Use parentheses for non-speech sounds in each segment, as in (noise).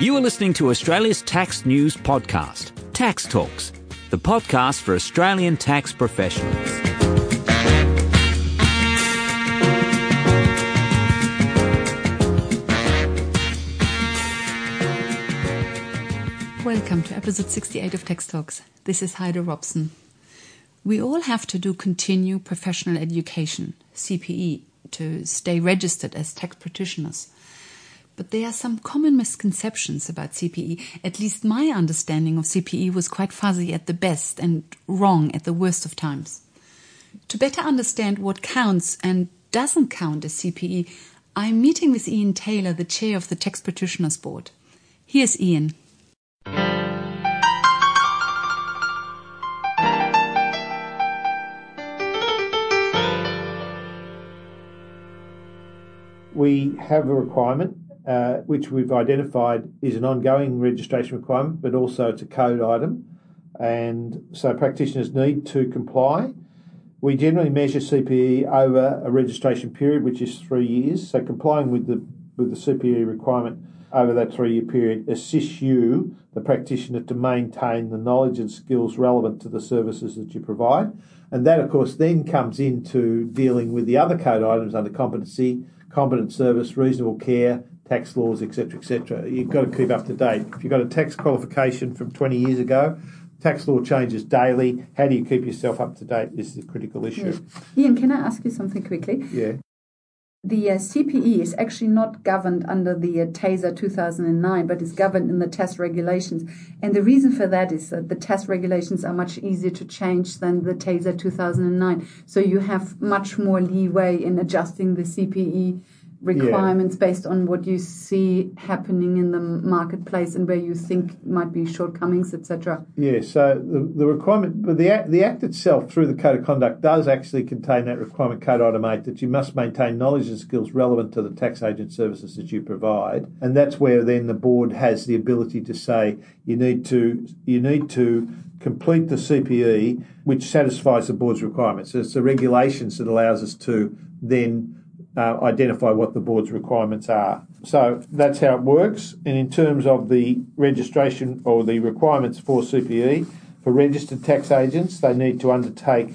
You are listening to Australia's tax news podcast, Tax Talks, the podcast for Australian tax professionals. Welcome to episode 68 of Tax Talks. This is Heide Robson. We all have to do continue professional education, CPE, to stay registered as tax practitioners. But there are some common misconceptions about CPE. At least my understanding of CPE was quite fuzzy at the best and wrong at the worst of times. To better understand what counts and doesn't count as CPE, I'm meeting with Ian Taylor, the chair of the Tax Practitioners Board. Here's Ian. we have a requirement uh, which we've identified is an ongoing registration requirement, but also it's a code item. And so practitioners need to comply. We generally measure CPE over a registration period, which is three years. So complying with the with the CPE requirement over that three year period assists you, the practitioner, to maintain the knowledge and skills relevant to the services that you provide. And that, of course, then comes into dealing with the other code items under competency, competent service, reasonable care, tax laws, etc., etc. You've got to keep up to date. If you've got a tax qualification from 20 years ago, tax law changes daily. How do you keep yourself up to date This is the critical issue. Yeah. Ian, can I ask you something quickly? Yeah. The uh, CPE is actually not governed under the uh, TASA 2009, but is governed in the test regulations. And the reason for that is that the test regulations are much easier to change than the TASA 2009. So you have much more leeway in adjusting the CPE requirements yeah. based on what you see happening in the marketplace and where you think might be shortcomings, etc. Yeah, so the, the requirement, but the act, the act itself through the code of conduct does actually contain that requirement code item 8 that you must maintain knowledge and skills relevant to the tax agent services that you provide. And that's where then the board has the ability to say you need to you need to complete the CPE which satisfies the board's requirements. So it's the regulations that allows us to then uh, identify what the board's requirements are. So that's how it works. And in terms of the registration or the requirements for CPE, for registered tax agents, they need to undertake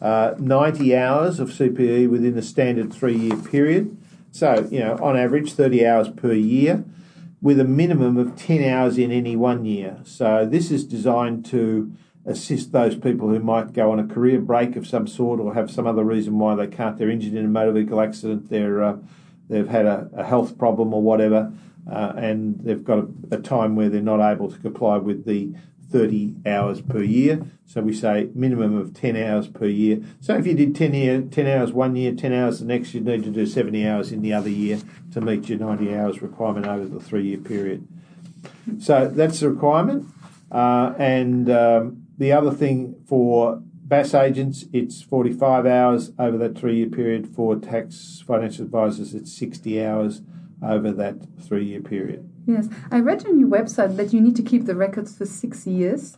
uh, 90 hours of CPE within a standard three year period. So, you know, on average, 30 hours per year, with a minimum of 10 hours in any one year. So, this is designed to assist those people who might go on a career break of some sort or have some other reason why they can't. They're injured in a motor vehicle accident. They're uh, they've had a, a, health problem or whatever, uh, and they've got a, a, time where they're not able to comply with the 30 hours per year. So we say minimum of 10 hours per year. So if you did 10, year, 10 hours one year, 10 hours the next, you'd need to do 70 hours in the other year to meet your 90 hours requirement over the three year period. So that's the requirement. Uh, and um, the other thing for BAS agents, it's 45 hours over that three year period. For tax financial advisors, it's 60 hours over that three year period. Yes, I read on your website that you need to keep the records for six years.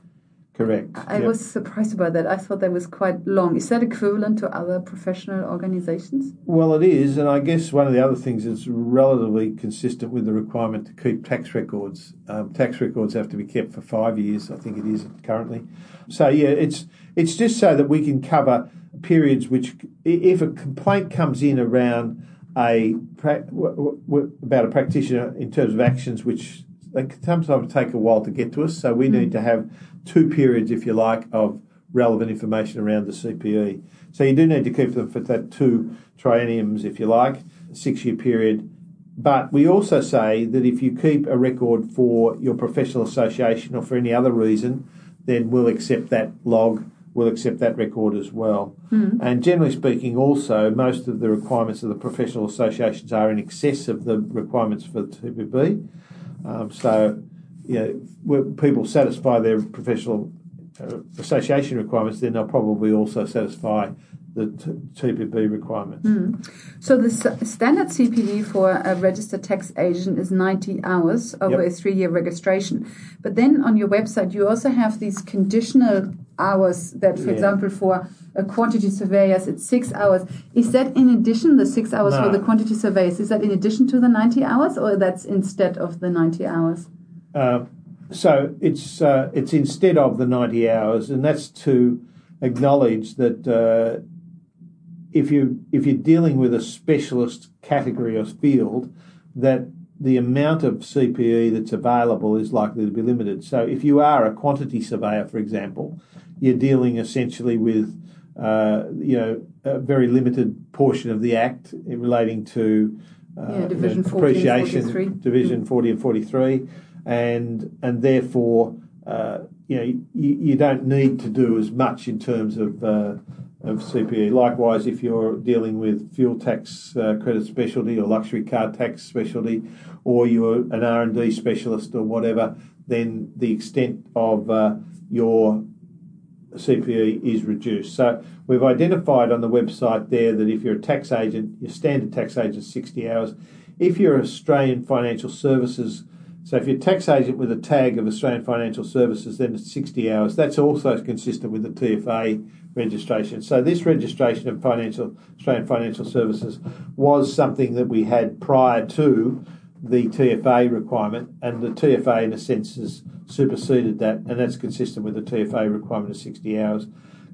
Correct. I yep. was surprised about that. I thought that was quite long. Is that equivalent to other professional organizations? Well, it is. And I guess one of the other things is relatively consistent with the requirement to keep tax records. Um, tax records have to be kept for five years, I think it is currently. So, yeah, it's, it's just so that we can cover periods which, if a complaint comes in around a about a practitioner in terms of actions which they sometimes take a while to get to us. So we mm. need to have two periods, if you like, of relevant information around the CPE. So you do need to keep them for that two trienniums, if you like, six year period. But we also say that if you keep a record for your professional association or for any other reason, then we'll accept that log, we'll accept that record as well. Mm. And generally speaking, also, most of the requirements of the professional associations are in excess of the requirements for the TPB. Um, so, you know, people satisfy their professional uh, association requirements, then they'll probably also satisfy the t- TPB requirements. Mm. So the s- standard CPD for a registered tax agent is 90 hours over yep. a three-year registration. But then on your website, you also have these conditional hours that, for yeah. example, for a quantity surveyors, it's six hours. Is that in addition, the six hours no. for the quantity surveyors, is that in addition to the 90 hours or that's instead of the 90 hours? Uh, so it's uh, it's instead of the ninety hours, and that's to acknowledge that uh, if you if you're dealing with a specialist category or field, that the amount of CPE that's available is likely to be limited. So if you are a quantity surveyor, for example, you're dealing essentially with uh, you know a very limited portion of the Act relating to uh, yeah, Division you know, depreciation, Division 40 and 43, and and therefore uh, you know you, you, don't need to do as much in terms of uh, of CPE. Likewise, if you're dealing with fuel tax uh, credit specialty or luxury car tax specialty, or you're an R and D specialist or whatever, then the extent of uh, your CPE is reduced. So we've identified on the website there that if you're a tax agent, your standard tax agent is 60 hours. If you're an Australian Financial Services, so if you're a tax agent with a tag of Australian Financial Services, then it's 60 hours. That's also consistent with the TFA registration. So this registration of financial Australian Financial Services was something that we had prior to the TFA requirement, and the TFA, in a sense, has superseded that, and that's consistent with the TFA requirement of 60 hours.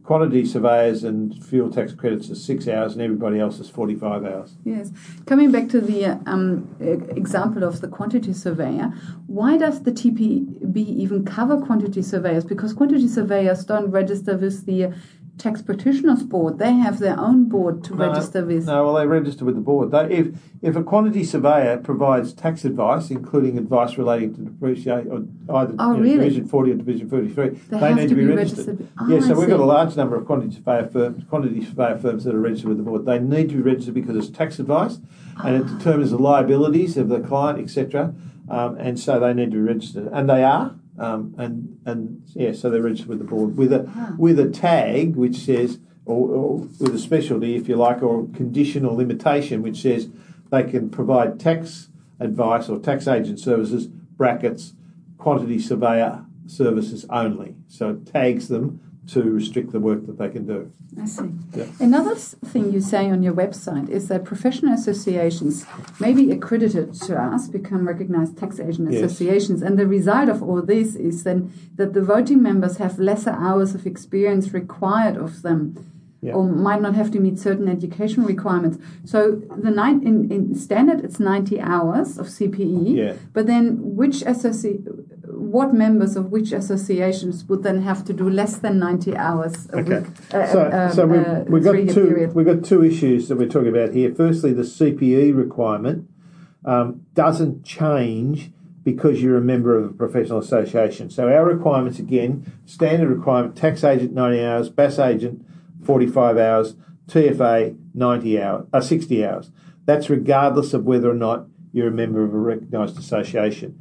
Quantity surveyors and fuel tax credits are six hours, and everybody else is 45 hours. Yes. Coming back to the um, example of the quantity surveyor, why does the TPB even cover quantity surveyors? Because quantity surveyors don't register with the tax practitioners board. They have their own board to no, register with. No, well, they register with the board. They, if if a quantity surveyor provides tax advice, including advice relating to depreciation, or either oh, you know, really? Division forty or Division thirty three, they, they need to be, be registered. registered. Oh, yeah, so I we've see. got a large number of quantity surveyor firms, quantity surveyor firms that are registered with the board. They need to be registered because it's tax advice, and it determines the liabilities of the client, etc. Um, and so they need to be registered, and they are. Um, and and yeah, so they're registered with the board with a ah. with a tag which says, or, or, with a specialty, if you like, or conditional limitation which says they can provide tax advice or tax agent services brackets quantity surveyor services only. So it tags them to restrict the work that they can do. I see. Yeah. Another thing you say on your website is that professional associations may be accredited to us, become recognized tax agent yes. associations, and the result of all this is then that the voting members have lesser hours of experience required of them. Yeah. Or might not have to meet certain education requirements. So the nine in, in standard it's ninety hours of CPE. Yeah. But then which association what members of which associations would then have to do less than 90 hours a okay. week? Uh, so, uh, so we've, uh, we've got two period. we've got two issues that we're talking about here. Firstly, the CPE requirement um, doesn't change because you're a member of a professional association. So our requirements again, standard requirement: tax agent 90 hours, BAS agent 45 hours, TFA 90 hours, uh, 60 hours. That's regardless of whether or not you're a member of a recognised association.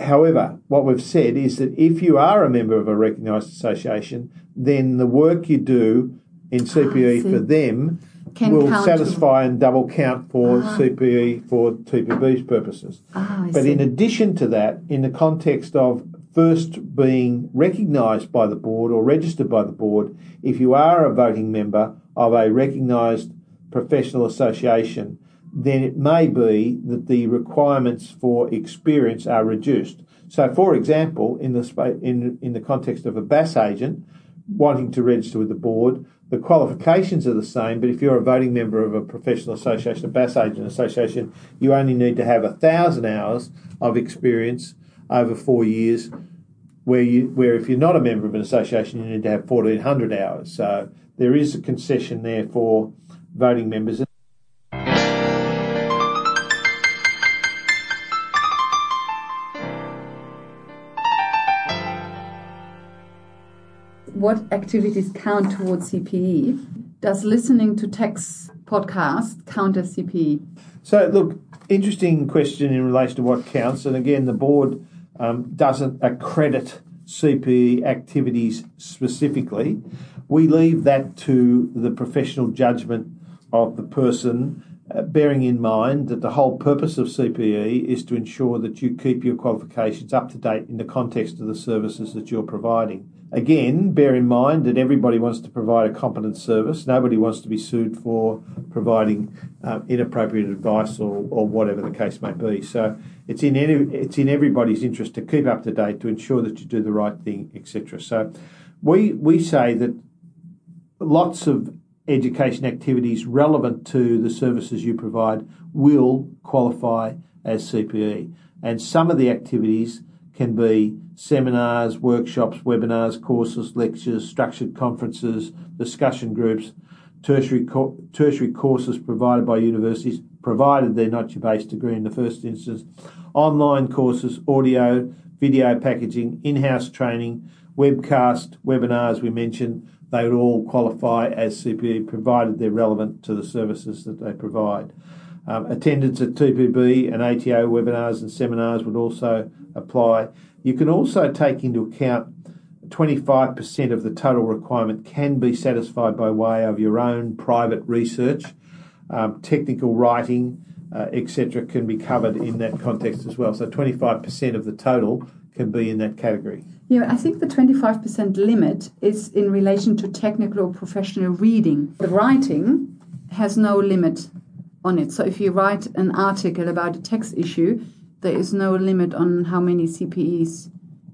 However, what we've said is that if you are a member of a recognised association, then the work you do in CPE oh, for them Can will satisfy and double count for ah. CPE for TPB's purposes. Ah, but see. in addition to that, in the context of first being recognised by the board or registered by the board, if you are a voting member of a recognised professional association, then it may be that the requirements for experience are reduced. So, for example, in the in in the context of a BAS agent wanting to register with the board, the qualifications are the same. But if you're a voting member of a professional association, a BAS agent association, you only need to have a thousand hours of experience over four years. Where you where if you're not a member of an association, you need to have fourteen hundred hours. So there is a concession there for voting members. What activities count towards CPE? Does listening to tax podcast count as CPE? So, look, interesting question in relation to what counts. And again, the board um, doesn't accredit CPE activities specifically. We leave that to the professional judgment of the person, uh, bearing in mind that the whole purpose of CPE is to ensure that you keep your qualifications up to date in the context of the services that you're providing. Again, bear in mind that everybody wants to provide a competent service. Nobody wants to be sued for providing uh, inappropriate advice or, or whatever the case may be. So it's in any, it's in everybody's interest to keep up to date, to ensure that you do the right thing, etc. So we we say that lots of education activities relevant to the services you provide will qualify as CPE, and some of the activities can be seminars, workshops, webinars, courses, lectures, structured conferences, discussion groups, tertiary, co- tertiary courses provided by universities, provided they're not your base degree in the first instance, online courses, audio, video packaging, in house training, webcast, webinars we mentioned, they would all qualify as CPE provided they're relevant to the services that they provide. Um, attendance at TPB and ATO webinars and seminars would also apply. You can also take into account 25% of the total requirement can be satisfied by way of your own private research, um, technical writing, uh, etc., can be covered in that context as well. So 25% of the total can be in that category. Yeah, I think the 25% limit is in relation to technical or professional reading. The writing has no limit on it. So if you write an article about a text issue, there is no limit on how many CPEs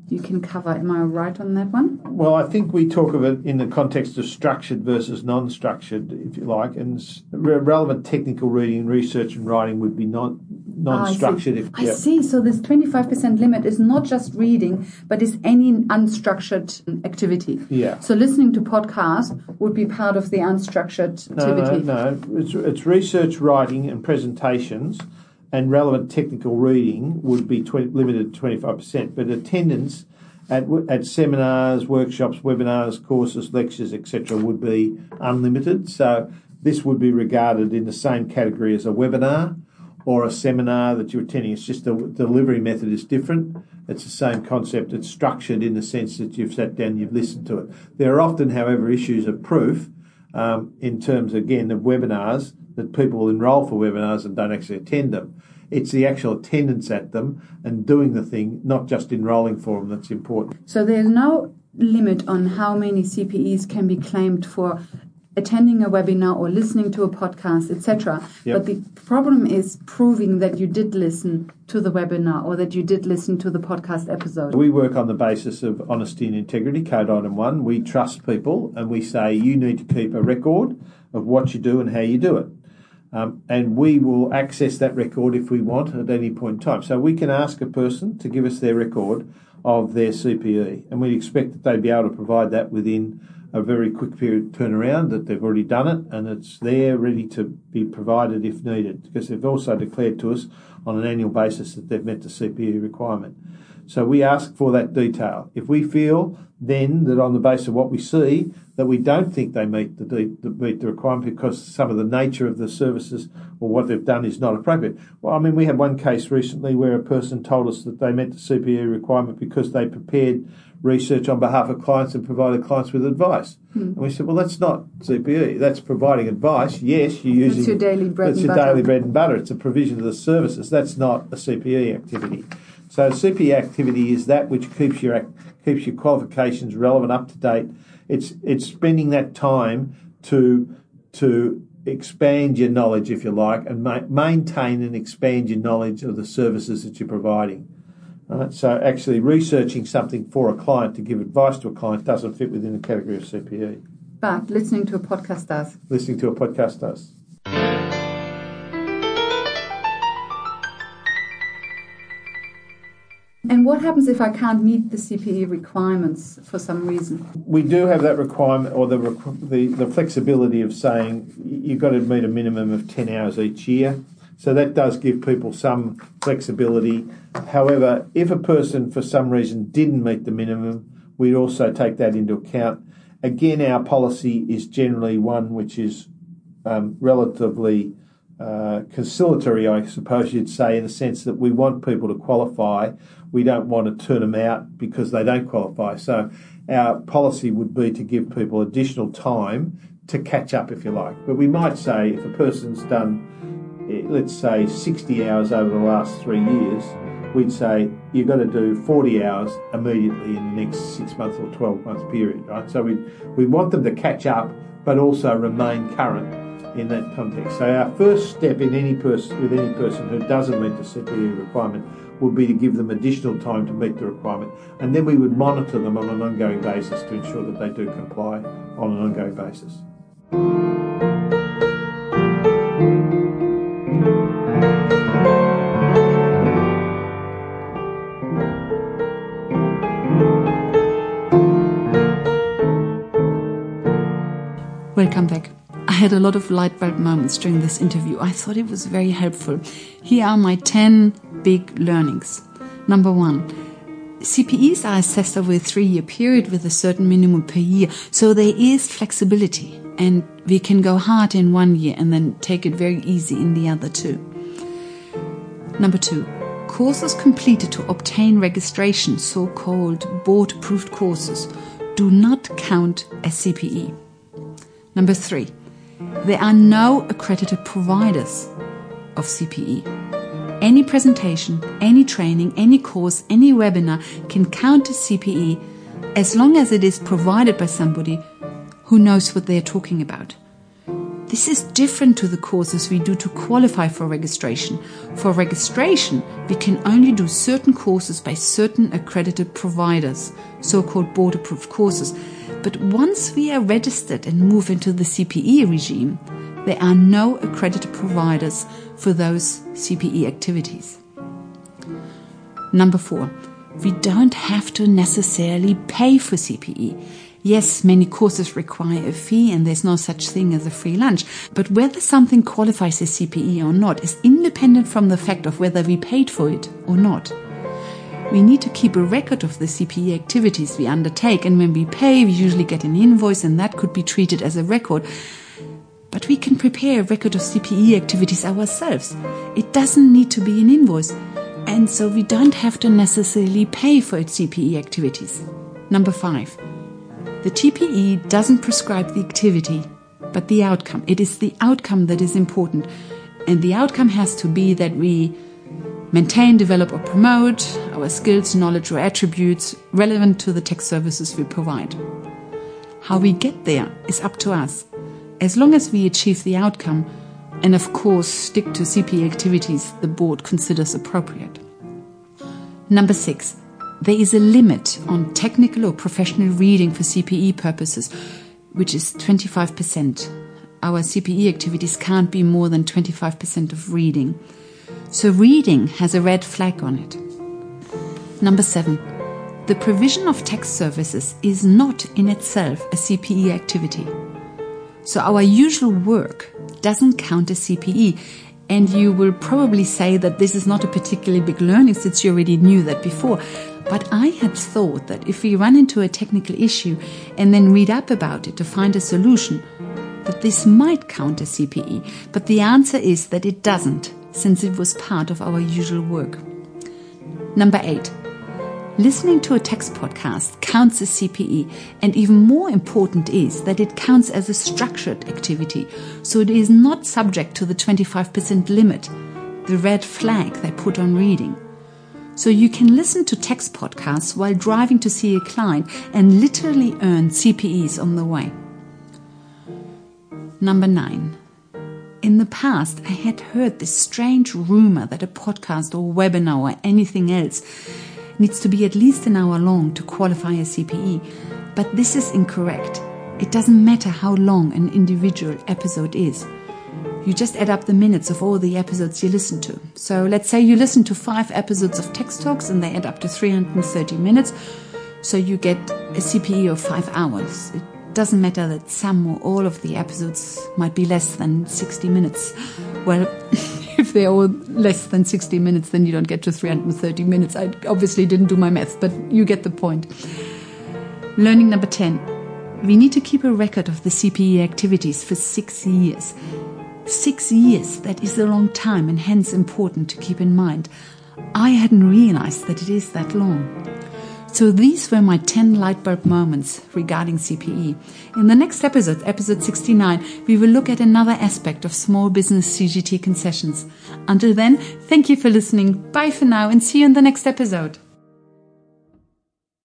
you can cover. Am I right on that one? Well, I think we talk of it in the context of structured versus non structured, if you like, and relevant technical reading, research, and writing would be non non-structured. Ah, I, see. I see. So this 25% limit is not just reading, but is any unstructured activity. Yeah. So listening to podcasts would be part of the unstructured activity. No, no. It's, it's research, writing, and presentations, and relevant technical reading would be 20, limited to 25%. But attendance at, at seminars, workshops, webinars, courses, lectures, etc., would be unlimited. So this would be regarded in the same category as a webinar or a seminar that you're attending. It's just the delivery method is different. It's the same concept. It's structured in the sense that you've sat down, you've listened to it. There are often, however, issues of proof um, in terms, again, of webinars that people will enrol for webinars and don't actually attend them. It's the actual attendance at them and doing the thing, not just enrolling for them, that's important. So there's no limit on how many CPEs can be claimed for attending a webinar or listening to a podcast, etc. Yep. But the problem is proving that you did listen to the webinar or that you did listen to the podcast episode. We work on the basis of honesty and integrity, code item one. We trust people and we say you need to keep a record of what you do and how you do it. Um, and we will access that record if we want at any point in time. So we can ask a person to give us their record of their CPE, and we expect that they'd be able to provide that within a very quick period turnaround that they've already done it and it's there ready to be provided if needed because they've also declared to us on an annual basis that they've met the CPE requirement. So we ask for that detail. If we feel then that on the basis of what we see that we don't think they meet the, the, meet the requirement because some of the nature of the services or what they've done is not appropriate. Well, I mean, we had one case recently where a person told us that they met the CPE requirement because they prepared research on behalf of clients and provided clients with advice. Hmm. And we said, well, that's not CPE. That's providing advice. Yes, you're using. It's your daily bread It's your butter. daily bread and butter. It's a provision of the services. That's not a CPE activity. So CPE activity is that which keeps your keeps your qualifications relevant, up to date. It's it's spending that time to to expand your knowledge, if you like, and ma- maintain and expand your knowledge of the services that you're providing. Right? So actually researching something for a client to give advice to a client doesn't fit within the category of CPE. But listening to a podcast does. Listening to a podcast does. And what happens if I can't meet the CPE requirements for some reason? We do have that requirement or the, the, the flexibility of saying you've got to meet a minimum of 10 hours each year. So that does give people some flexibility. However, if a person for some reason didn't meet the minimum, we'd also take that into account. Again, our policy is generally one which is um, relatively uh, conciliatory, I suppose you'd say, in the sense that we want people to qualify. We don't want to turn them out because they don't qualify. So our policy would be to give people additional time to catch up, if you like. But we might say if a person's done eh, let's say, 60 hours over the last three years, we'd say you've got to do 40 hours immediately in the next six months or 12 month period, right? So we we want them to catch up, but also remain current in that context. So our first step in any person with any person who doesn't meet the CPE requirement would be to give them additional time to meet the requirement, and then we would monitor them on an ongoing basis to ensure that they do comply on an ongoing basis. Welcome back. Had a lot of light bulb moments during this interview. I thought it was very helpful. Here are my 10 big learnings. Number one, CPEs are assessed over a three year period with a certain minimum per year. So there is flexibility and we can go hard in one year and then take it very easy in the other two. Number two, courses completed to obtain registration, so called board approved courses, do not count as CPE. Number three, there are no accredited providers of CPE. Any presentation, any training, any course, any webinar can count as CPE as long as it is provided by somebody who knows what they are talking about. This is different to the courses we do to qualify for registration. For registration, we can only do certain courses by certain accredited providers, so called board approved courses. But once we are registered and move into the CPE regime, there are no accredited providers for those CPE activities. Number four, we don't have to necessarily pay for CPE. Yes, many courses require a fee and there's no such thing as a free lunch. But whether something qualifies as CPE or not is independent from the fact of whether we paid for it or not. We need to keep a record of the CPE activities we undertake, and when we pay, we usually get an invoice, and that could be treated as a record. But we can prepare a record of CPE activities ourselves. It doesn't need to be an invoice, and so we don't have to necessarily pay for its CPE activities. Number five, the TPB doesn't prescribe the activity, but the outcome. It is the outcome that is important, and the outcome has to be that we maintain, develop, or promote our skills, knowledge, or attributes relevant to the tech services we provide. How we get there is up to us, as long as we achieve the outcome and, of course, stick to CPE activities the board considers appropriate. Number six, there is a limit on technical or professional reading for CPE purposes, which is 25%. Our CPE activities can't be more than 25% of reading. So reading has a red flag on it. Number seven, the provision of text services is not in itself a CPE activity. So our usual work doesn't count as CPE. And you will probably say that this is not a particularly big learning since you already knew that before. But I had thought that if we run into a technical issue and then read up about it to find a solution, that this might count as CPE. But the answer is that it doesn't since it was part of our usual work. Number eight, listening to a text podcast counts as CPE, and even more important is that it counts as a structured activity, so it is not subject to the 25% limit, the red flag they put on reading. So you can listen to text podcasts while driving to see a client and literally earn CPEs on the way. Number nine, in the past, I had heard this strange rumor that a podcast or webinar or anything else needs to be at least an hour long to qualify as CPE, but this is incorrect. It doesn't matter how long an individual episode is. You just add up the minutes of all the episodes you listen to. So let's say you listen to five episodes of Tax Talks and they add up to 330 minutes. So you get a CPE of five hours. It doesn't matter that some or all of the episodes might be less than 60 minutes. Well, (laughs) if they're all less than 60 minutes, then you don't get to 330 minutes. I obviously didn't do my math, but you get the point. Learning number 10. We need to keep a record of the CPE activities for six years. Six years, that is a long time and hence important to keep in mind. I hadn't realized that it is that long. So these were my 10 lightbulb moments regarding CPE. In the next episode, episode 69, we will look at another aspect of small business CGT concessions. Until then, thank you for listening. Bye for now and see you in the next episode.